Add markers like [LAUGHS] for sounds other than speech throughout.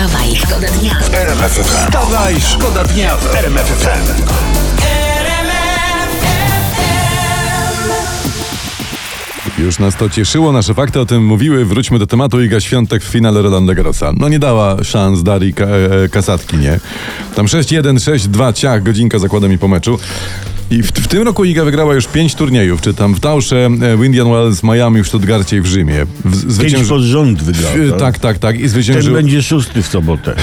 Wstawaj, szkoda dnia. Wstawaj, szkoda dnia w RMF FM. Już nas to cieszyło, nasze fakty o tym mówiły. Wróćmy do tematu Iga Świątek w finale Rolanda Garrosa. No nie dała szans Darii Ka e, Kasatki, nie? Tam 6-1, 6-2, ciach, godzinka zakładem i po meczu. I w, w tym roku Iga wygrała już pięć turniejów, czy tam w Tausze, e, w Indian Wells, Miami, w Stuttgarcie i w Rzymie. W, Pięć zwycięży- pod rząd wygrał. w, tak, tak, tak. I Ten zwyciężyła, będzie szósty w sobotę.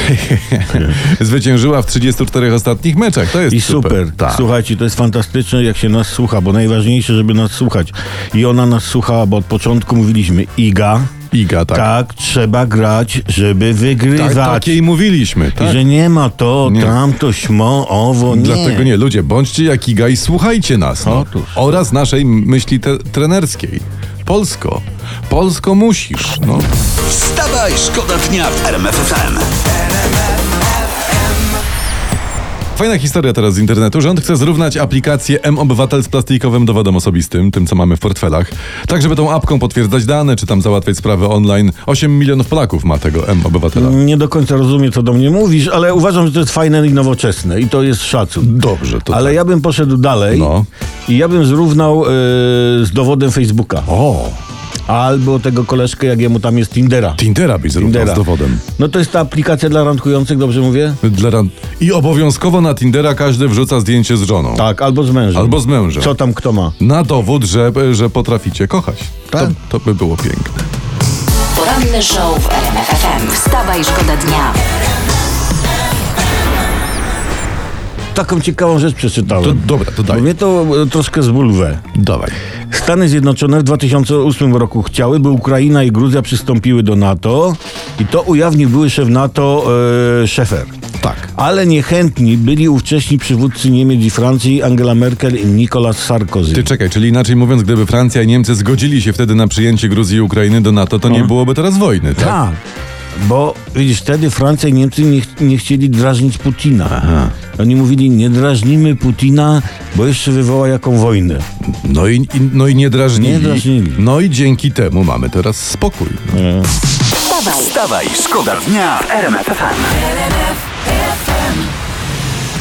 [LAUGHS] zwyciężyła w 34 ostatnich meczach. To jest I super. Tak. Słuchajcie, to jest fantastyczne, jak się nas słucha, bo najważniejsze, żeby nas słuchać. I ona nas słuchała, bo od początku mówiliśmy Iga, Iga, tak. tak, trzeba grać, żeby wygrywać. tak jej mówiliśmy. Tak. że nie ma to, Nie. tamto, śmo, owo, nie. Dlatego nie, ludzie, bądźcie jak Iga i słuchajcie nas. No. Otóż. Oraz naszej myśli te- trenerskiej. Polsko. Polsko musisz. No. Wstawaj, szkoda dnia w RMF FM. Fajna historia teraz z internetu. Rząd chce zrównać aplikację M-Obywatel z plastikowym dowodem osobistym, tym co mamy w portfelach, tak żeby tą apką potwierdzać dane, czy tam załatwiać sprawy online. 8 milionów Polaków ma tego M-Obywatela. Nie do końca rozumiem, co do mnie mówisz, ale uważam, że to jest fajne i nowoczesne i to jest szacun. Dobrze, to Ale tak. ja bym poszedł dalej No. i ja bym zrównał e, z dowodem Facebooka. O, Albo tego koleżkę, jak jemu tam jest Tindera. Tindera byś zrównał Tindera. z dowodem. No to jest ta aplikacja dla randkujących, dobrze mówię? Dla ran... I obowiązkowo na Tindera każdy wrzuca zdjęcie z żoną. Tak, albo z mężem. Albo z mężem. Co tam kto ma? Na dowód, że, że potraficie kochać. Tak. To, to by było piękne. Poranny show w RMF FM. Wstawaj, szkoda dnia. Taką ciekawą rzecz przeczytałem. To dobra, to daj. Bo mnie to e, troszkę zbulwę. Dawaj. Stany Zjednoczone w 2008 roku chciały, by Ukraina i Gruzja przystąpiły do NATO i to ujawnił były szef NATO e, Szefer. Tak. Ale niechętni byli ówcześni przywódcy Niemiec i Francji Angela Merkel i Nicolas Sarkozy. Ty czekaj, czyli inaczej mówiąc, gdyby Francja i Niemcy zgodzili się wtedy na przyjęcie Gruzji i Ukrainy do NATO, to nie byłoby teraz wojny, tak? Tak. Bo widzisz, wtedy Francja i Niemcy nie, ch- nie chcieli drażnić Putina. Oni mówili, nie drażnimy Putina, bo jeszcze wywoła jaką wojnę. No i, i, no i nie drażnili. Nie drażnili. No i dzięki temu mamy teraz spokój. No. Wstawaj, Wstawaj, szkoda dnia w RMF.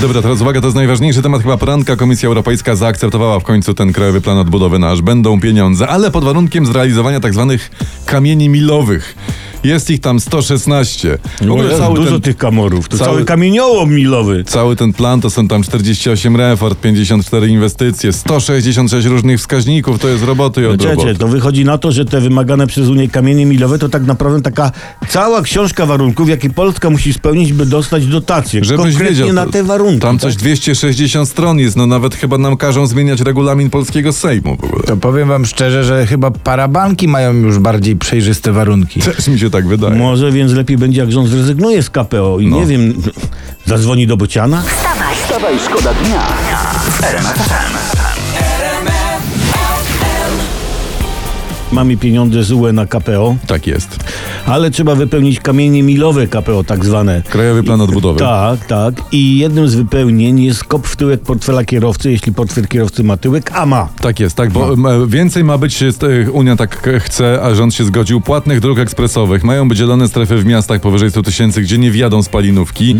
Dobra, teraz uwaga, to jest najważniejszy temat chyba poranka. Komisja Europejska zaakceptowała w końcu ten krajowy plan odbudowy na aż będą pieniądze, ale pod warunkiem zrealizowania tak zwanych kamieni milowych. Jest ich tam 116. W ogóle No, cały dużo ten, tych kamorów. To cały- cały, kamieniołom milowy. Cały ten plan to są tam 48 reform, 54 inwestycje, 166 różnych wskaźników, to jest roboty i od Czecie, roboty. to wychodzi na to, że te wymagane przez Unię kamienie milowe to tak naprawdę taka cała książka warunków, jakie Polska musi spełnić, by dostać dotację. Żebyś Konkretnie wiedział, na te warunki. Tam coś tak? 260 stron jest, no nawet chyba nam każą zmieniać regulamin polskiego Sejmu w ogóle. To powiem wam szczerze, że chyba parabanki mają już bardziej przejrzyste warunki. Też mi się tak wydaje. Może więc lepiej będzie, jak rząd zrezygnuje z KPO i No. nie wiem, zadzwoni do Bociana? wstawaj. Wstawaj, szkoda dnia w RMF FM. Mamy pieniądze z UE na KPO, Tak jest. Ale trzeba wypełnić kamienie milowe KPO tak zwane. Krajowy Plan Odbudowy. Tak, tak. I jednym z wypełnień jest kop w tyłek portfela kierowcy, jeśli portfel kierowcy ma tyłek, a ma. Tak jest, tak, bo m, więcej ma być, Unia tak chce, a rząd się zgodził, płatnych dróg ekspresowych. Mają być zielone strefy w miastach powyżej 100 tysięcy, gdzie nie wjadą spalinówki.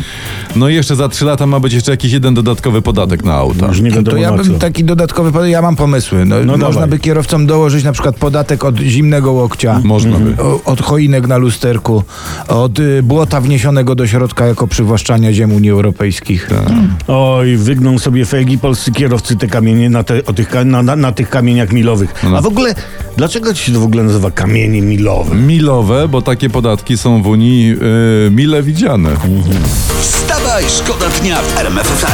No i jeszcze za 3 lata ma być jeszcze jakiś jeden dodatkowy podatek na auta. Już nie To ja bym co. taki dodatkowy, pod- ja mam pomysły. No, No można dawaj. by kierowcom dołożyć na przykład podatek od zimnego łokcia. Można by. Od choinek na lusterku, od y, błota wniesionego do środka jako przywłaszczania ziem Unii Europejskich. Oj, wygną sobie felgi polscy kierowcy te kamienie na, te, o tych, na, na, na tych kamieniach milowych. No. A w ogóle, dlaczego to się to w ogóle nazywa kamienie milowe? Milowe, bo takie podatki są w Unii e, mile widziane. Wstawaj, szkoda dnia w RMF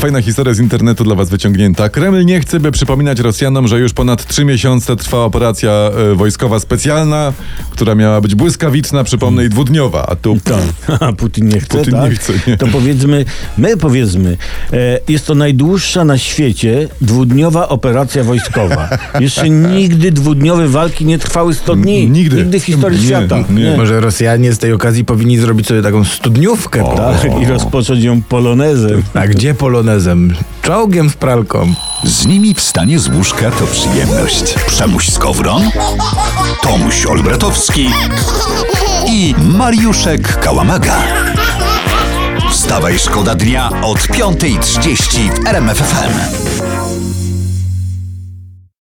Fajna historia z internetu dla was wyciągnięta. Kreml nie chce, by przypominać Rosjanom, że już ponad trzy miesiące trwa operacja e, wojskowa specjalna, która miała być błyskawiczna, przypomnę, i dwudniowa. A tu Tak. [LAUGHS] A Putin nie chce, Putin tak? nie chce, nie. To powiedzmy, my powiedzmy, e, jest to najdłuższa na świecie dwudniowa operacja wojskowa. [LAUGHS] Jeszcze nigdy dwudniowe walki nie trwały 100 dni. N- nigdy. Nigdy w historii Nie, świata. nie. Może Rosjanie z tej okazji powinni zrobić sobie taką studniówkę. Tak, i rozpocząć ją polonezem. A gdzie polonezem? Czołgiem z pralką. Z nimi wstanie z łóżka to przyjemność. Przemuś Skowron, Tomuś Olbratowski i Mariuszek Kałamaga. Wstawaj, szkoda dnia od 5.30 w RMFFM.